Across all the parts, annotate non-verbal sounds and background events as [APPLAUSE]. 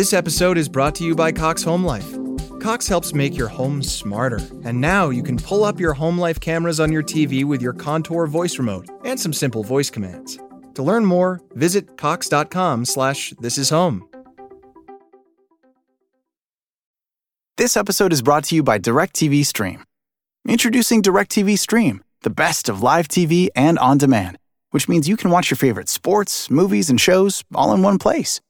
This episode is brought to you by Cox Home Life. Cox helps make your home smarter, and now you can pull up your home life cameras on your TV with your Contour voice remote and some simple voice commands. To learn more, visit cox.com/slash this is home. This episode is brought to you by DirecTV Stream. Introducing DirecTV Stream, the best of live TV and on demand, which means you can watch your favorite sports, movies, and shows all in one place.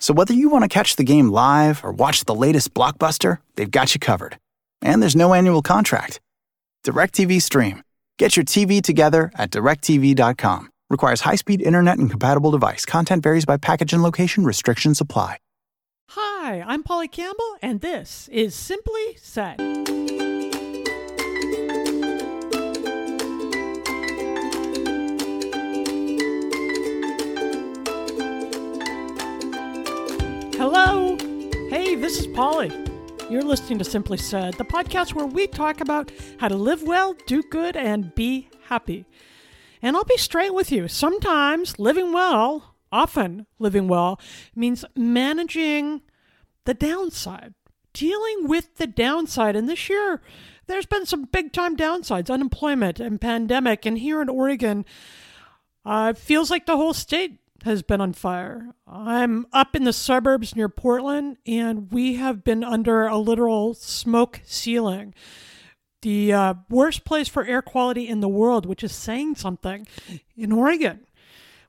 So whether you want to catch the game live or watch the latest blockbuster, they've got you covered. And there's no annual contract. DirecTV Stream. Get your TV together at directv.com. Requires high-speed internet and compatible device. Content varies by package and location. Restrictions apply. Hi, I'm Polly Campbell, and this is Simply Said. Hello. Hey, this is Polly. You're listening to Simply Said, the podcast where we talk about how to live well, do good, and be happy. And I'll be straight with you. Sometimes living well, often living well, means managing the downside, dealing with the downside. And this year, there's been some big time downsides unemployment and pandemic. And here in Oregon, uh, it feels like the whole state has been on fire. I'm up in the suburbs near Portland, and we have been under a literal smoke ceiling. The uh, worst place for air quality in the world, which is saying something, in Oregon,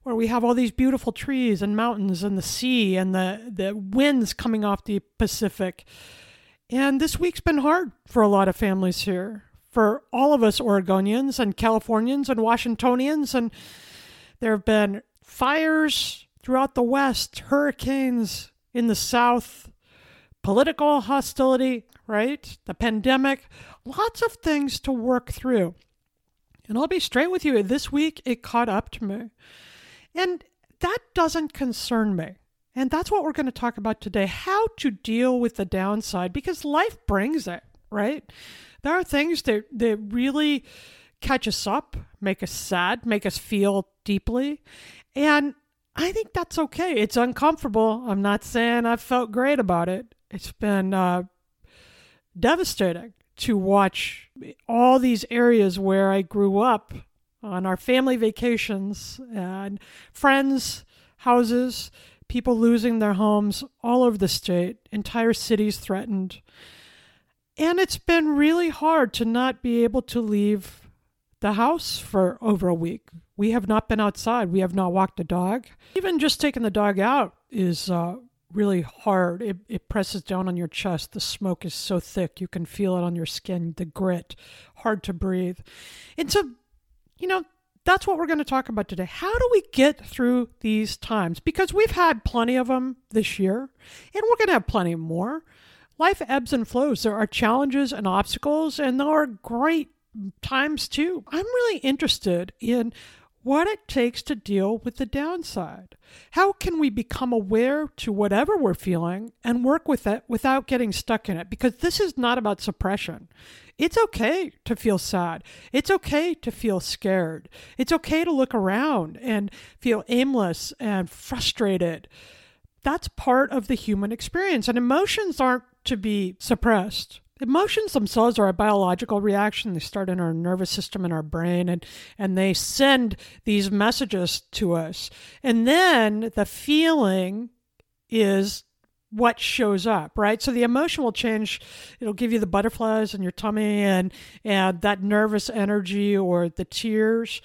where we have all these beautiful trees and mountains and the sea and the, the winds coming off the Pacific. And this week's been hard for a lot of families here, for all of us Oregonians and Californians and Washingtonians. And there have been fires throughout the West, hurricanes in the South, political hostility, right? The pandemic, lots of things to work through. And I'll be straight with you, this week it caught up to me. And that doesn't concern me. And that's what we're going to talk about today how to deal with the downside because life brings it, right? There are things that, that really catch us up, make us sad, make us feel deeply. And I think that's okay. It's uncomfortable. I'm not saying I felt great about it. It's been uh, devastating to watch all these areas where I grew up on our family vacations and friends' houses, people losing their homes all over the state, entire cities threatened. And it's been really hard to not be able to leave the house for over a week. We have not been outside. We have not walked the dog. Even just taking the dog out is uh, really hard. It, it presses down on your chest. The smoke is so thick. You can feel it on your skin, the grit, hard to breathe. And so, you know, that's what we're going to talk about today. How do we get through these times? Because we've had plenty of them this year, and we're going to have plenty more. Life ebbs and flows. There are challenges and obstacles, and there are great times too. I'm really interested in what it takes to deal with the downside. How can we become aware to whatever we're feeling and work with it without getting stuck in it? Because this is not about suppression. It's okay to feel sad. It's okay to feel scared. It's okay to look around and feel aimless and frustrated. That's part of the human experience, and emotions aren't to be suppressed. Emotions themselves are a biological reaction. They start in our nervous system in our brain and, and they send these messages to us. And then the feeling is what shows up, right? So the emotion will change. It'll give you the butterflies in your tummy and, and that nervous energy or the tears.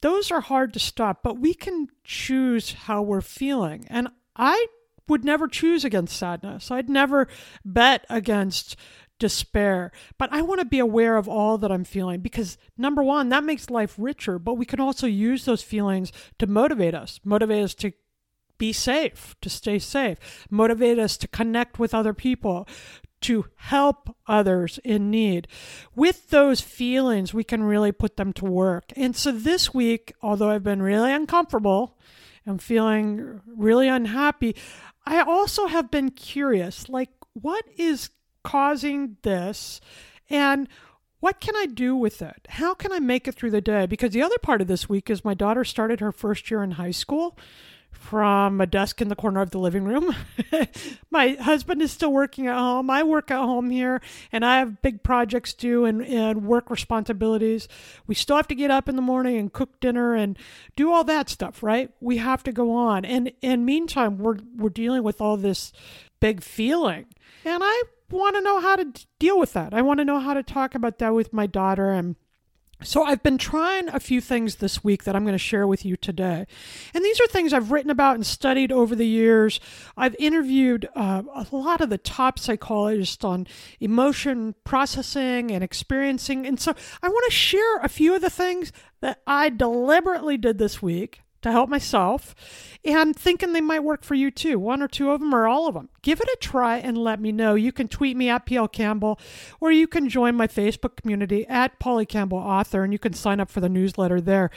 Those are hard to stop, but we can choose how we're feeling. And I would never choose against sadness. I'd never bet against despair. But I want to be aware of all that I'm feeling because, number one, that makes life richer, but we can also use those feelings to motivate us, motivate us to be safe, to stay safe, motivate us to connect with other people, to help others in need. With those feelings, we can really put them to work. And so this week, although I've been really uncomfortable and feeling really unhappy, I also have been curious like, what is causing this? And what can I do with it? How can I make it through the day? Because the other part of this week is my daughter started her first year in high school. from a desk in the corner of the living room. [LAUGHS] my husband is still working at home. I work at home here, and I have big projects due and, and work responsibilities. We still have to get up in the morning and cook dinner and do all that stuff, right? We have to go on. And in meantime, we're we're dealing with all this big feeling. And I want to know how to deal with that. I want to know how to talk about that with my daughter and so, I've been trying a few things this week that I'm going to share with you today. And these are things I've written about and studied over the years. I've interviewed uh, a lot of the top psychologists on emotion processing and experiencing. And so, I want to share a few of the things that I deliberately did this week to help myself and thinking they might work for you too. One or two of them or all of them. Give it a try and let me know. You can tweet me at PL Campbell or you can join my Facebook community at Polly Campbell Author and you can sign up for the newsletter there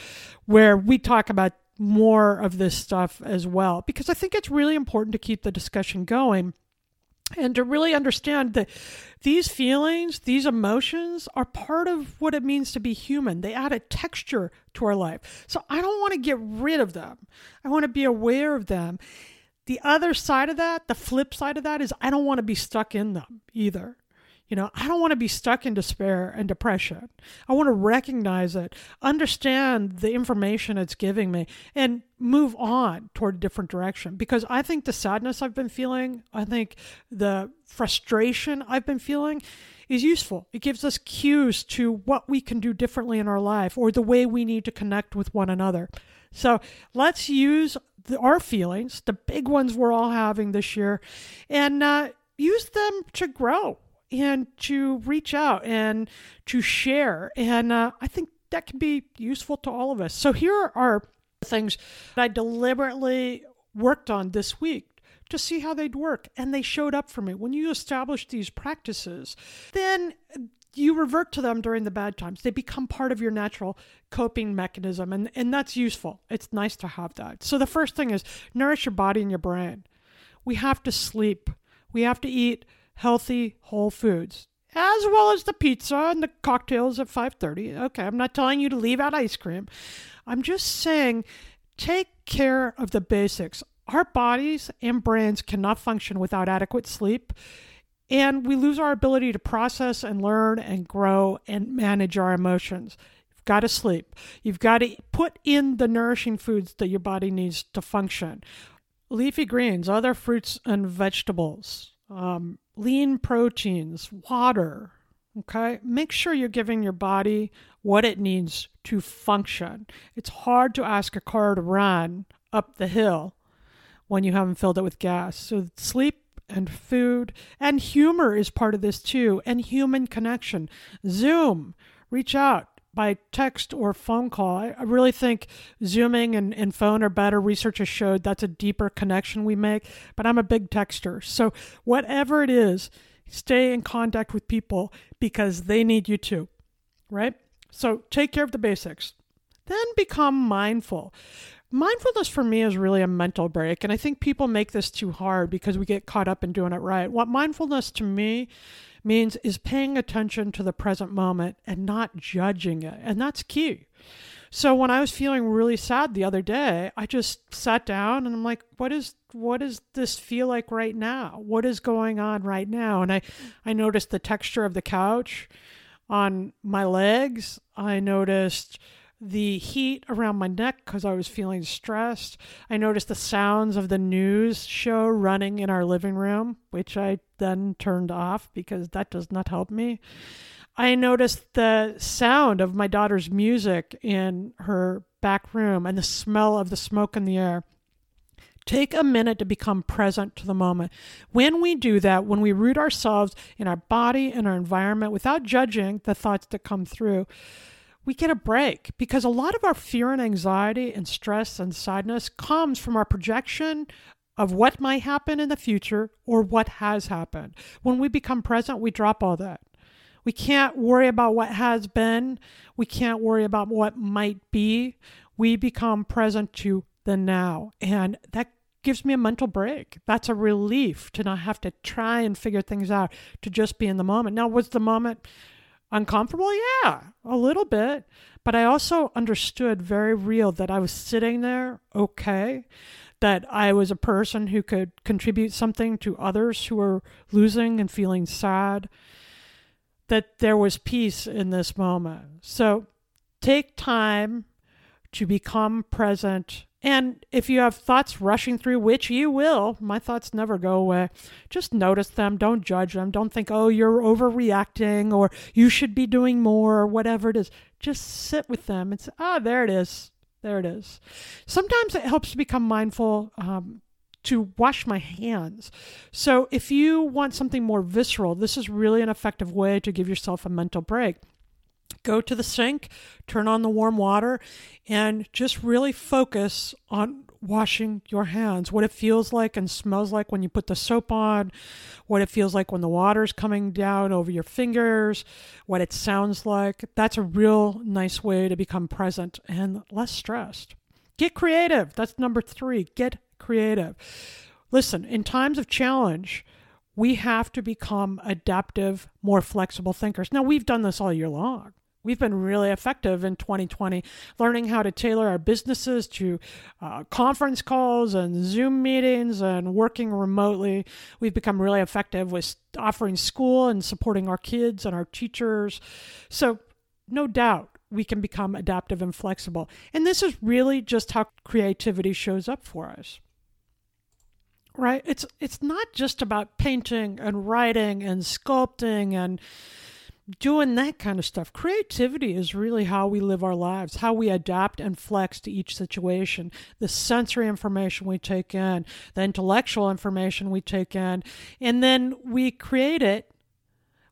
where we talk about more of this stuff as well because I think it's really important to keep the discussion going and to really understand that these feelings, these emotions are part of what it means to be human. They add a texture to our life. So I don't want to get rid of them. I want to be aware of them. The other side of that, the flip side of that is I don't want to be stuck in them either. You know, I don't want to be stuck in despair and depression. I want to recognize it, understand the information it's giving me, and move on toward a different direction. Because I think the sadness I've been feeling, I think the frustration I've been feeling is useful. It gives us cues to what we can do differently in our life or the way we need to connect with one another. So let's use the, our feelings, the big ones we're all having this year, and uh, use them to grow and to reach out and to share. And uh, I think that can be useful to all of us. So here are things that I deliberately worked on this week to see how they'd work. And they showed up for me. When you establish these practices, then you revert to them during the bad times. They become part of your natural coping mechanism. And, and that's useful. It's nice to have that. So the first thing is nourish your body and your brain. We have to sleep. We have to eat healthy whole foods as well as the pizza and the cocktails at 5:30. Okay, I'm not telling you to leave out ice cream. I'm just saying take care of the basics. Our bodies and brains cannot function without adequate sleep, and we lose our ability to process and learn and grow and manage our emotions. You've got to sleep. You've got to put in the nourishing foods that your body needs to function. Leafy greens, other fruits and vegetables, um, lean proteins, water. Okay, make sure you're giving your body what it needs to function. It's hard to ask a car to run up the hill when you haven't filled it with gas. So, sleep and food and humor is part of this too, and human connection. Zoom, reach out by text or phone call. I, I really think Zooming and, and phone are better. Research has showed that's a deeper connection we make, but I'm a big texter. So, whatever it is, stay in contact with people because they need you too, right? So, take care of the basics. Then become mindful. Mindfulness for me is really a mental break, and I think people make this too hard because we get caught up in doing it right. What mindfulness to me means is paying attention to the present moment and not judging it. And that's key. So when I was feeling really sad the other day, I just sat down and I'm like, what is what does this feel like right now? What is going on right now? And I I noticed the texture of the couch on my legs. I noticed the heat around my neck because I was feeling stressed. I noticed the sounds of the news show running in our living room, which I then turned off because that does not help me. I noticed the sound of my daughter's music in her back room and the smell of the smoke in the air. Take a minute to become present to the moment. When we do that, when we root ourselves in our body and our environment without judging the thoughts that come through, we get a break because a lot of our fear and anxiety and stress and sadness comes from our projection of what might happen in the future or what has happened. When we become present, we drop all that. We can't worry about what has been. We can't worry about what might be. We become present to the now. And that gives me a mental break. That's a relief to not have to try and figure things out, to just be in the moment. Now, was the moment Uncomfortable? Yeah, a little bit. But I also understood very real that I was sitting there okay, that I was a person who could contribute something to others who were losing and feeling sad, that there was peace in this moment. So take time to become present. And if you have thoughts rushing through, which you will, my thoughts never go away, just notice them. Don't judge them. Don't think, oh, you're overreacting or you should be doing more or whatever it is. Just sit with them and say, ah, oh, there it is. There it is. Sometimes it helps to become mindful um, to wash my hands. So if you want something more visceral, this is really an effective way to give yourself a mental break. Go to the sink, turn on the warm water, and just really focus on washing your hands, what it feels like and smells like when you put the soap on, what it feels like when the water's coming down over your fingers, what it sounds like. That's a real nice way to become present and less stressed. Get creative. That's number three. Get creative. Listen, in times of challenge, we have to become adaptive, more flexible thinkers. Now, we've done this all year long. We've been really effective in 2020, learning how to tailor our businesses to uh, conference calls and Zoom meetings and working remotely. We've become really effective with offering school and supporting our kids and our teachers. So, no doubt, we can become adaptive and flexible. And this is really just how creativity shows up for us. Right? It's it's not just about painting and writing and sculpting and doing that kind of stuff. Creativity is really how we live our lives, how we adapt and flex to each situation. The sensory information we take in, the intellectual information we take in, and then we create it,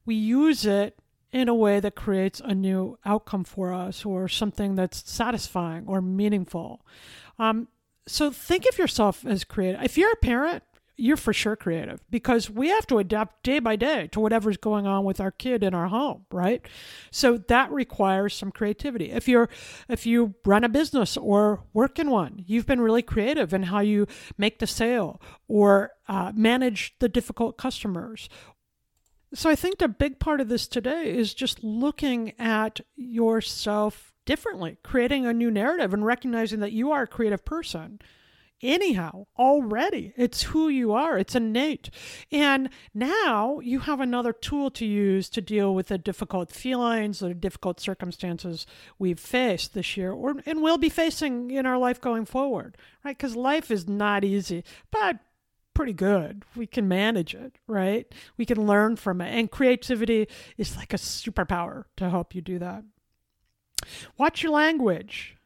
we use it in a way that creates a new outcome for us or something that's satisfying or meaningful. Um, so think of yourself as creative. If you're a parent, you're for sure creative because we have to adapt day by day to whatever's going on with our kid in our home right? So that requires some creativity. If you're if you run a business or work in one you've been really creative in how you make the sale or uh, manage the difficult customers. So i think the big part of this today is just looking at yourself differently creating a new narrative and recognizing that you are a creative person anyhow already. It's who you are, it's innate. And now you have another tool to use to deal with the difficult feelings, the difficult circumstances we've faced this year or and will be facing in our life going forward, right? Because life is not easy, but pretty good. We can manage it, right? We can learn from it. And creativity is like a superpower to help you do that. Watch your language.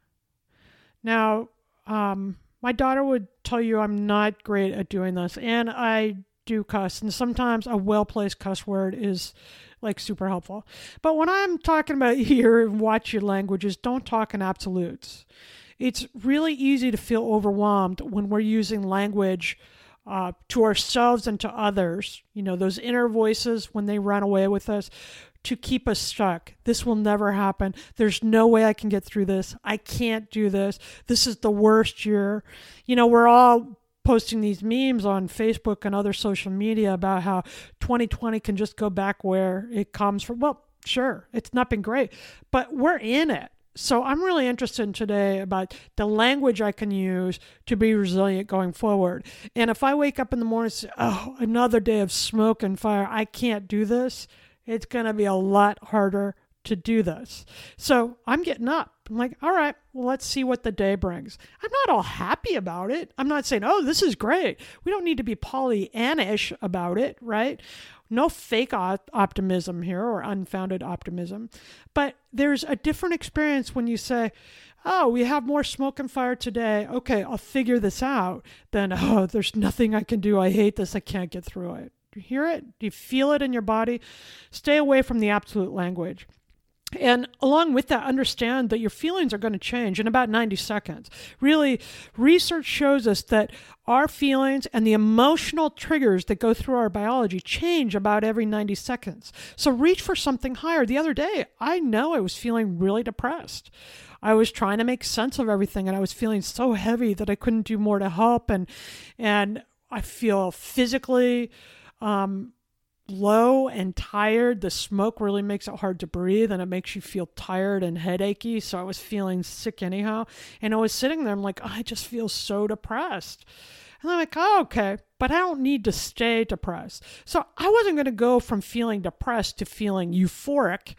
Now, um, my daughter would tell you I'm not great at doing this, and I do cuss, and sometimes a well placed cuss word is like super helpful. But when I'm talking about [LAUGHS] here, watch your languages, don't talk in absolutes. It's really easy to feel overwhelmed when we're using language uh, to ourselves and to others. You know, those inner voices when they run away with us to keep us stuck. This will never happen. There's no way I can get through this. I can't do this. This is the worst year. You know, we're all posting these memes on Facebook and other social media about how 2020 can just go back where it comes from. Well, sure, it's not been great, but we're in it. So I'm really interested in today about the language I can use to be resilient going forward. And if I wake up in the morning and say, oh, another day of smoke and fire, I can't do this, it's going to be a lot harder to do this. So I'm getting up. I'm like, all right, well, let's see what the day brings. I'm not all happy about it. I'm not saying, oh, this is great. We don't need to be Pollyannish about it, right? No fake optimism here or unfounded optimism. But there's a different experience when you say, oh, we have more smoke and fire today. Okay, I'll figure this out. Then, [LAUGHS] oh, there's nothing I can do. I hate this. I can't get through it. Do you hear it? Do you feel it in your body? Stay away from the absolute language. And along with that, understand that your feelings are going to change in about 90 seconds. Really, research shows us that our feelings and the emotional triggers that go through our biology change about every 90 seconds. So reach for something higher. The other day, I know I was feeling really depressed. I was trying to make sense of everything and I was feeling so heavy that I couldn't do more to help and and I feel physically um, low and tired. The smoke really makes it hard to breathe and it makes you feel tired and headachy. So I was feeling sick anyhow. And I was sitting there, I'm like, oh, I just feel so depressed. And I'm like, oh, okay, but I don't need to stay depressed. So I wasn't going to go from feeling depressed to feeling euphoric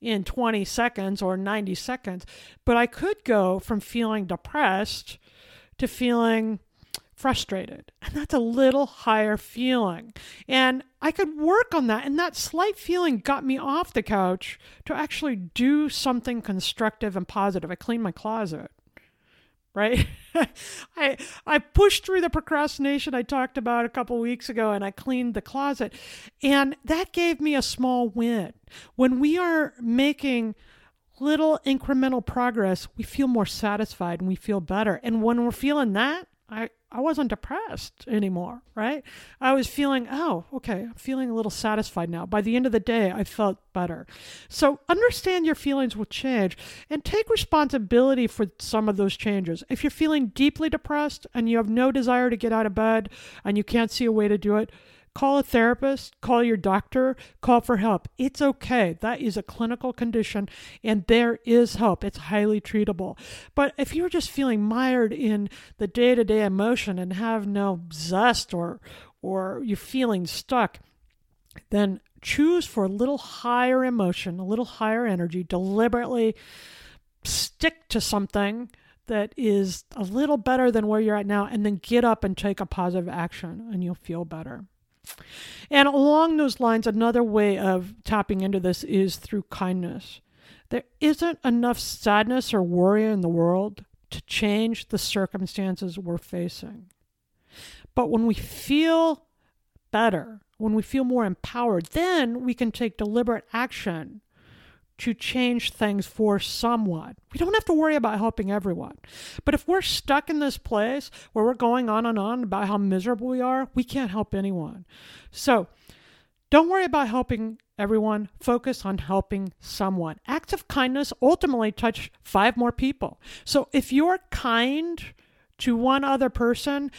in 20 seconds or 90 seconds, but I could go from feeling depressed to feeling frustrated. And that's a little higher feeling. And I could work on that. And that slight feeling got me off the couch to actually do something constructive and positive. I cleaned my closet. Right? [LAUGHS] I I pushed through the procrastination I talked about a couple weeks ago and I cleaned the closet. And that gave me a small win. When we are making little incremental progress, we feel more satisfied and we feel better. And when we're feeling that, I, I wasn't depressed anymore, right? I was feeling, oh, okay, I'm feeling a little satisfied now. By the end of the day, I felt better. So understand your feelings will change and take responsibility for some of those changes. If you're feeling deeply depressed and you have no desire to get out of bed and you can't see a way to do it, Call a therapist, call your doctor, call for help. It's okay. That is a clinical condition and there is help. It's highly treatable. But if you're just feeling mired in the day to day emotion and have no zest or, or you're feeling stuck, then choose for a little higher emotion, a little higher energy, deliberately stick to something that is a little better than where you're at now, and then get up and take a positive action, and you'll feel better. And along those lines, another way of tapping into this is through kindness. There isn't enough sadness or worry in the world to change the circumstances we're facing. But when we feel better, when we feel more empowered, then we can take deliberate action to change things for someone. We don't have to worry about helping everyone. But if we're stuck in this place where we're going on and on about how miserable we are, we can't help anyone. So don't worry about helping everyone. Focus on helping someone. Acts of kindness ultimately touch five more people. So if you're kind to one other person,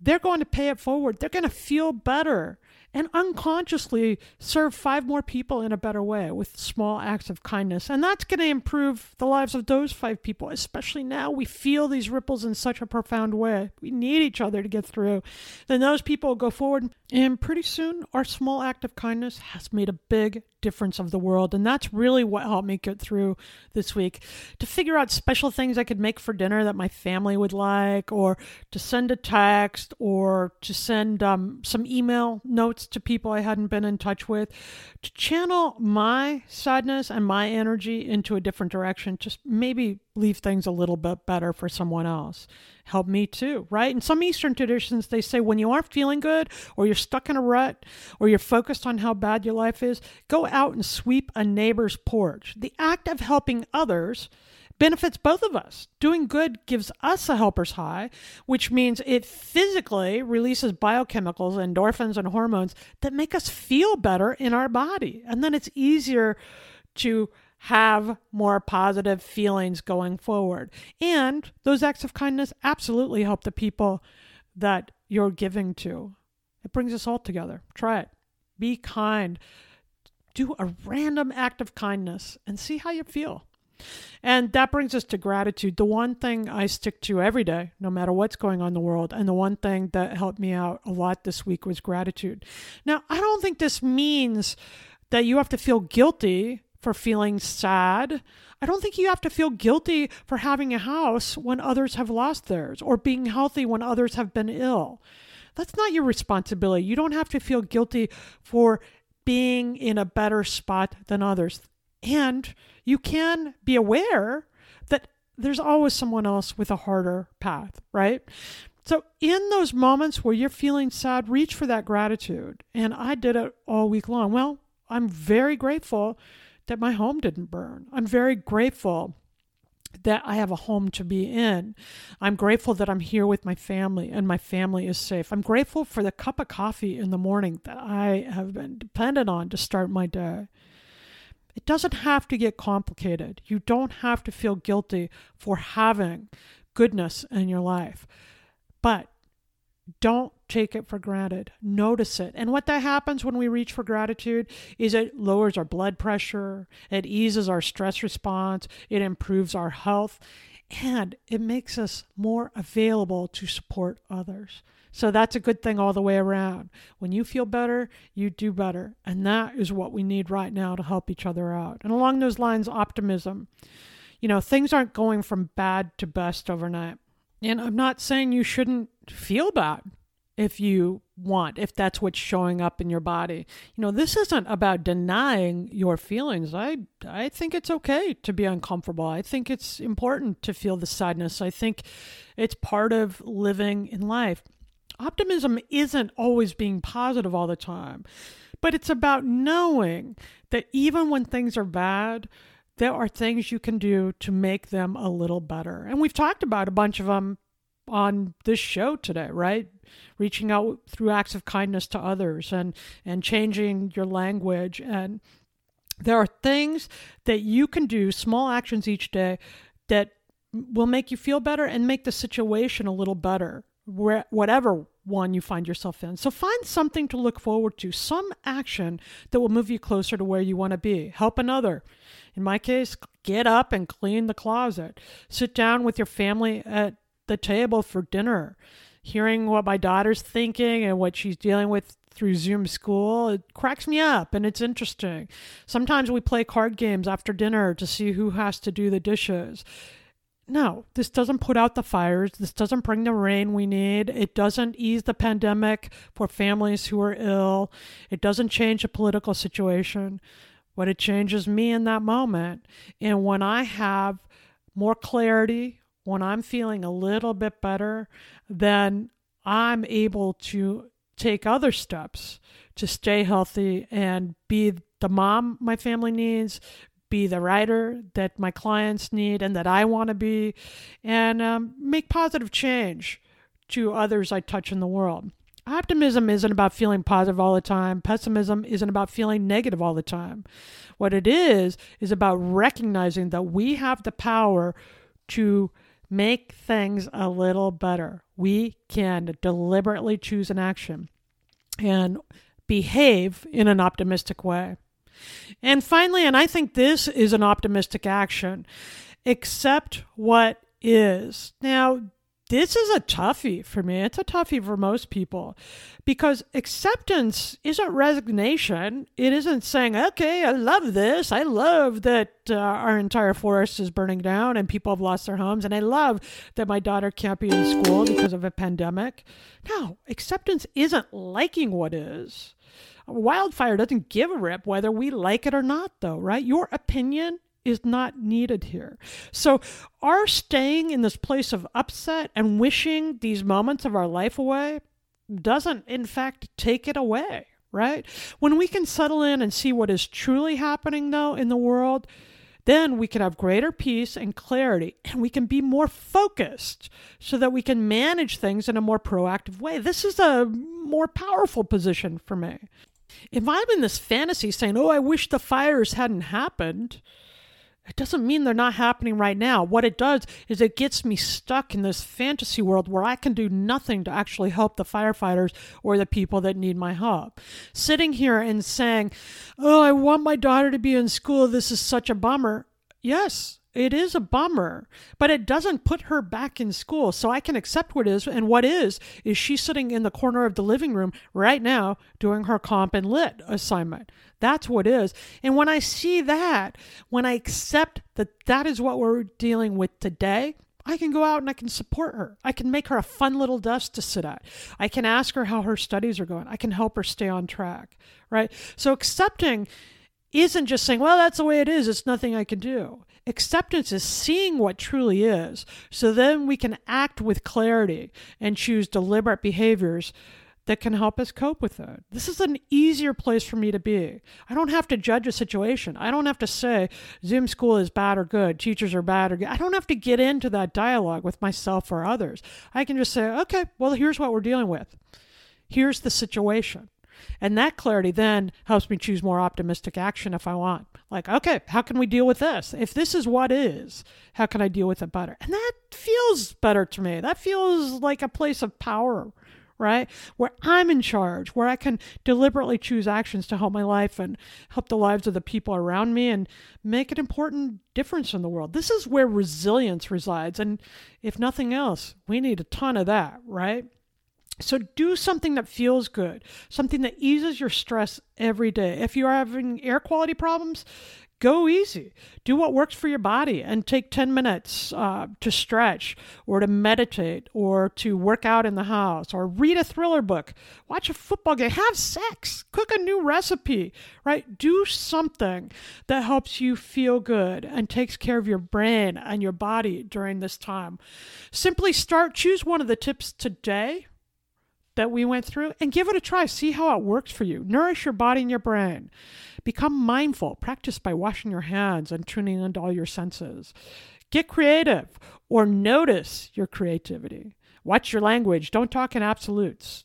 they're going to pay it forward. They're going to feel better and unconsciously serve five more people in a better way with small acts of kindness. And that's going to improve the lives of those five people, especially now we feel these ripples in such a profound way. We need each other to get through. Then those people go forward, and pretty soon our small act of kindness has made a big difference of the world. And that's really what helped me get through this week to figure out special things I could make for dinner that my family would like, or to send a text, or to send um, some email notes to people I hadn't been in touch with, to channel my sadness and my energy into a different direction, just maybe leave things a little bit better for someone else help me too, right? In some Eastern traditions, they say when you aren't feeling good or you're stuck in a rut or you're focused on how bad your life is, go out and sweep a neighbor's porch. The act of helping others benefits both of us. Doing good gives us a helper's high, which means it physically releases biochemicals, endorphins, and hormones that make us feel better in our body. And then it's easier to have more positive feelings going forward. And those acts of kindness absolutely help the people that you're giving to. It brings us all together. Try it. Be kind. Do a random act of kindness and see how you feel. And that brings us to gratitude. The one thing I stick to every day, no matter what's going on in the world, and the one thing that helped me out a lot this week was gratitude. Now, I don't think this means that you have to feel guilty for feeling sad. I don't think you have to feel guilty for having a house when others have lost theirs or being healthy when others have been ill. That's not your responsibility. You don't have to feel guilty for being in a better spot than others. And you can be aware that there's always someone else with a harder path, right? So, in those moments where you're feeling sad, reach for that gratitude. And I did it all week long. Well, I'm very grateful that my home didn't burn. I'm very grateful that I have a home to be in. I'm grateful that I'm here with my family and my family is safe. I'm grateful for the cup of coffee in the morning that I have been dependent on to start my day. It doesn't have to get complicated. You don't have to feel guilty for having goodness in your life. But Don't take it for granted. Notice it. And what that happens when we reach for gratitude is it lowers our blood pressure, it eases our stress response, it improves our health, and it makes us more available to support others. So that's a good thing all the way around. When you feel better, you do better. And that is what we need right now to help each other out. And along those lines, optimism. You know, things aren't going from bad to best overnight. And I'm not saying you shouldn't feel bad if you want, if that's what's showing up in your body. You know, this isn't about denying your feelings. I I think it's okay to be uncomfortable. I think it's important to feel the sadness. I think it's part of living in life. Optimism isn't always being positive all the time, but it's about knowing that even when things are bad, there are things you can do to make them a little better. And we've talked about a bunch of them on this show today, right? Reaching out through acts of kindness to others and and changing your language and there are things that you can do, small actions each day that will make you feel better and make the situation a little better, whatever one you find yourself in. So find something to look forward to, some action that will move you closer to where you want to be. Help another. In my case, get up and clean the closet. Sit down with your family at the table for dinner. Hearing what my daughter's thinking and what she's dealing with through Zoom school, it cracks me up and it's interesting. Sometimes we play card games after dinner to see who has to do the dishes. No, this doesn't put out the fires. This doesn't bring the rain we need. It doesn't ease the pandemic for families who are ill. It doesn't change the political situation but it changes me in that moment. And when I have more clarity, when I'm feeling a little bit better, then I'm able to take other steps to stay healthy and be the mom my family needs, be the writer that my clients need and that I want to be, and um, make positive change to others I touch in the world. Optimism isn't about feeling positive all the time. Pessimism isn't about feeling negative all the time. What it is, is about recognizing that we have the power to make things a little better. We can deliberately choose an action and behave in an optimistic way. And finally, and I think this is an optimistic action, accept what is. Now, this is a toughie for me. It's a toughie for most people because acceptance isn't resignation. It isn't saying, okay, I love this. I love that uh, our entire forest is burning down and people have lost their homes. And I love that my daughter can't be in school because of a pandemic. No, acceptance isn't liking what is. Wildfire doesn't give a rip whether we like it or not, though, right? Your opinion is not needed here. So, our staying in this place of upset and wishing these moments of our life away doesn't, in fact, take it away, right? When we can settle in and see what is truly happening, though, in the world, then we can have greater peace and clarity and we can be more focused so that we can manage things in a more proactive way. This is a more powerful position for me. If I'm in this fantasy saying, oh, I wish the fires hadn't happened, it doesn't mean they're not happening right now. What it does is it gets me stuck in this fantasy world where I can do nothing to actually help the firefighters or the people that need my help. Sitting here and saying, Oh, I want my daughter to be in school. This is such a bummer. Yes, it is a bummer, but it doesn't put her back in school. So I can accept what is. And what is, is she sitting in the corner of the living room right now doing her comp and lit assignment. That's what is. And when I see that, when I accept that that is what we're dealing with today, I can go out and I can support her. I can make her a fun little desk to sit at. I can ask her how her studies are going. I can help her stay on track, right? So accepting isn't just saying, well, that's the way it is. It's nothing I can do. Acceptance is seeing what truly is. So then we can act with clarity and choose deliberate behaviors that can help us cope with it. This is an easier place for me to be. I don't have to judge a situation. I don't have to say Zoom school is bad or good, teachers are bad or good. I don't have to get into that dialogue with myself or others. I can just say, okay, well, here's what we're dealing with. Here's the situation. And that clarity then helps me choose more optimistic action if I want. Like, okay, how can we deal with this? If this is what is, how can I deal with it better? And that feels better to me. That feels like a place of power right? Where I'm in charge, where I can deliberately choose actions to help my life and help the lives of the people around me and make an important difference in the world. This is where resilience resides. And if nothing else, we need a ton of that, right? So do something that feels good, something that eases your stress every day. If you're having air quality problems, go easy. Do what works for your body and take 10 minutes uh, to stretch or to meditate or to work out in the house or read a thriller book, watch a football game, have sex, cook a new recipe, right? Do something that helps you feel good and takes care of your brain and your body during this time. Simply start, choose one of the tips today that we went through and give it a try. See how it works for you. Nourish your body and your brain. Become mindful. Practice by washing your hands and tuning into all your senses. Get creative or notice your creativity. Watch your language. Don't talk in absolutes.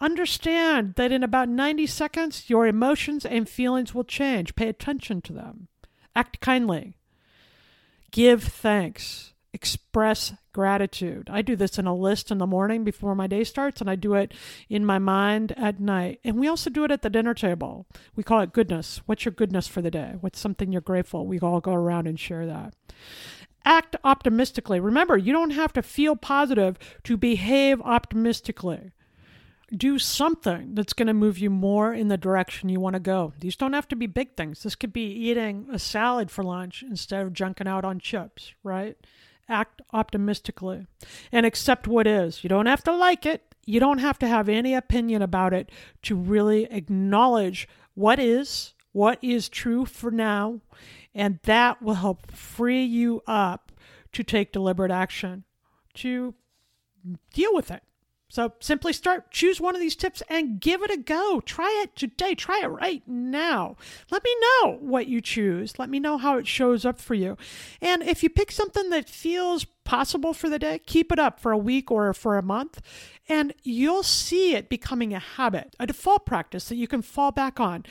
Understand that in about 90 seconds, your emotions and feelings will change. Pay attention to them. Act kindly. Give thanks express gratitude. I do this in a list in the morning before my day starts, and I do it in my mind at night. And we also do it at the dinner table. We call it goodness. What's your goodness for the day? What's something you're grateful? We all go around and share that. Act optimistically. Remember, you don't have to feel positive to behave optimistically do something that's going to move you more in the direction you want to go. These don't have to be big things. This could be eating a salad for lunch instead of junking out on chips, right? Act optimistically and accept what is. You don't have to like it, you don't have to have any opinion about it to really acknowledge what is, what is true for now, and that will help free you up to take deliberate action to deal with it. So simply start, choose one of these tips and give it a go. Try it today. Try it right now. Let me know what you choose. Let me know how it shows up for you. And if you pick something that feels possible for the day, keep it up for a week or for a month, and you'll see it becoming a habit, a default practice that you can fall back on.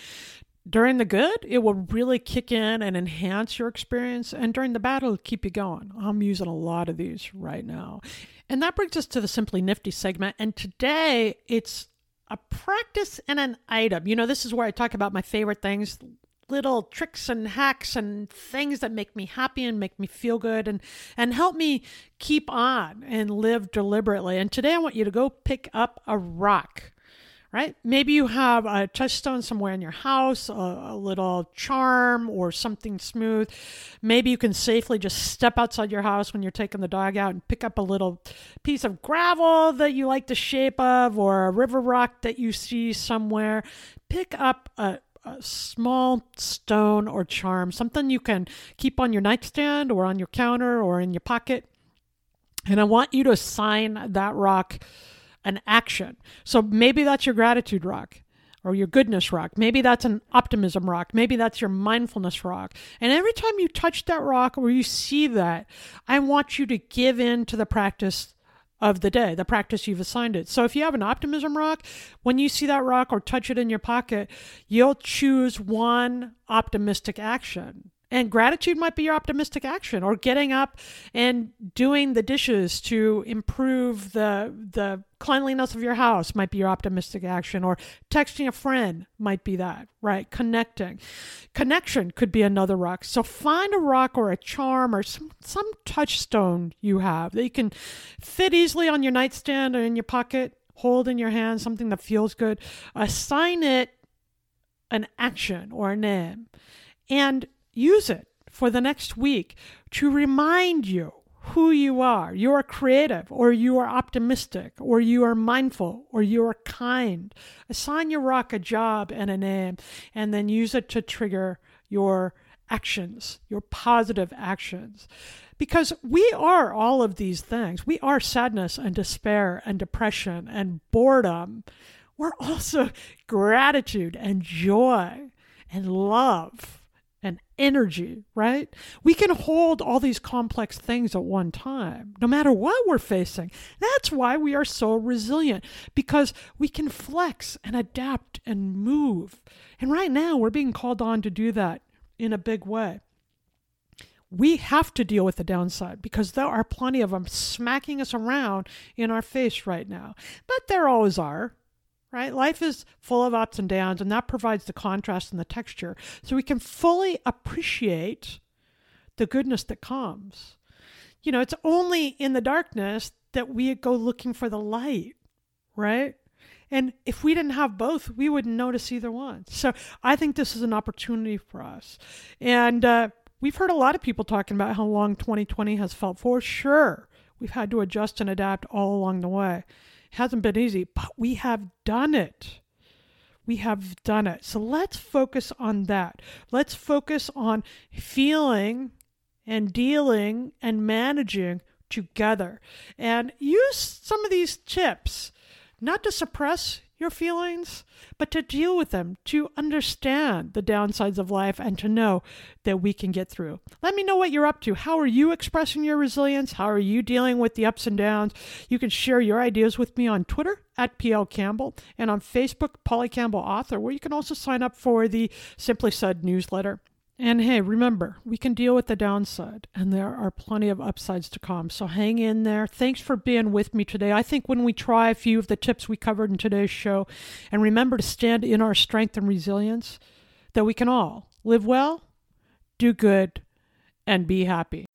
During the good, it will really kick in and enhance your experience. And during the bad, it'll keep you going. I'm using a lot of these right now. And that brings us to the Simply Nifty segment. And today it's a practice and an item. You know, this is where I talk about my favorite things little tricks and hacks and things that make me happy and make me feel good and and help me keep on and live deliberately. And today I want you to go pick up a rock right? Maybe you have a touchstone somewhere in your house, a, a, little charm or something smooth. Maybe you can safely just step outside your house when you're taking the dog out and pick up a little piece of gravel that you like the shape of or a river rock that you see somewhere. Pick up a, a small stone or charm, something you can keep on your nightstand or on your counter or in your pocket. And I want you to assign that rock an action. So maybe that's your gratitude rock or your goodness rock. Maybe that's an optimism rock. Maybe that's your mindfulness rock. And every time you touch that rock or you see that, I want you to give in to the practice of the day, the practice you've assigned it. So if you have an optimism rock, when you see that rock or touch it in your pocket, you'll choose one optimistic action. And gratitude might be your optimistic action, or getting up and doing the dishes to improve the the cleanliness of your house might be your optimistic action, or texting a friend might be that, right? Connecting. Connection could be another rock. So find a rock or a charm or some, some touchstone you have that you can fit easily on your nightstand or in your pocket, hold in your hand, something that feels good. Assign it an action or a name. And use it for the next week to remind you who you are. You are creative, or you are optimistic, or you are mindful, or you are kind. Assign your rock a job and a name, and then use it to trigger your actions, your positive actions. Because we are all of these things. We are sadness and despair and depression and boredom. We're also gratitude and joy and love energy, right? We can hold all these complex things at one time, no matter what we're facing. That's why we are so resilient, because we can flex and adapt and move. And right now, we're being called on to do that in a big way. we have to deal with the downside because there are plenty of them smacking us around in our face right now. But there always are, right? Life is full of ups and downs, and that provides the contrast and the texture so we can fully appreciate the goodness that comes. You know, it's only in the darkness that we go looking for the light, right? And if we didn't have both, we wouldn't notice either one. So I think this is an opportunity for us. And uh, we've heard a lot of people talking about how long 2020 has felt. For sure, we've had to adjust and adapt all along the way. Hasn't been easy, but we have done it. We have done it. So let's focus on that. Let's focus on feeling and dealing and managing together and use some of these tips not to suppress your feelings, but to deal with them, to understand the downsides of life, and to know that we can get through. Let me know what you're up to. How are you expressing your resilience? How are you dealing with the ups and downs? You can share your ideas with me on Twitter at PL Campbell and on Facebook, Polly Campbell Author, where you can also sign up for the Simply Said newsletter. And hey, remember, we can deal with the downside, and there are plenty of upsides to come. So hang in there. Thanks for being with me today. I think when we try a few of the tips we covered in today's show, and remember to stand in our strength and resilience, that we can all live well, do good, and be happy.